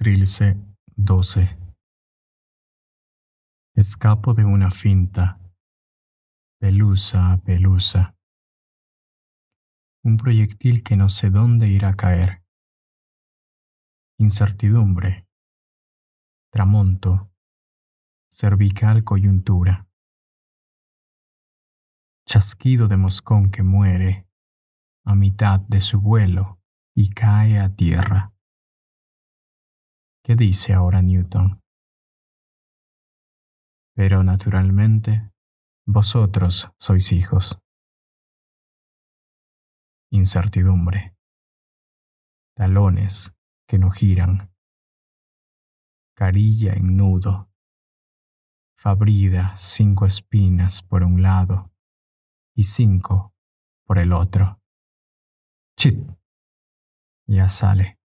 Trilce 12 Escapo de una finta, pelusa a pelusa. Un proyectil que no sé dónde irá a caer. Incertidumbre, tramonto, cervical coyuntura. Chasquido de moscón que muere a mitad de su vuelo y cae a tierra. ¿Qué dice ahora Newton? Pero naturalmente, vosotros sois hijos. Incertidumbre. Talones que no giran. Carilla en nudo. Fabrida cinco espinas por un lado y cinco por el otro. Chit. Ya sale.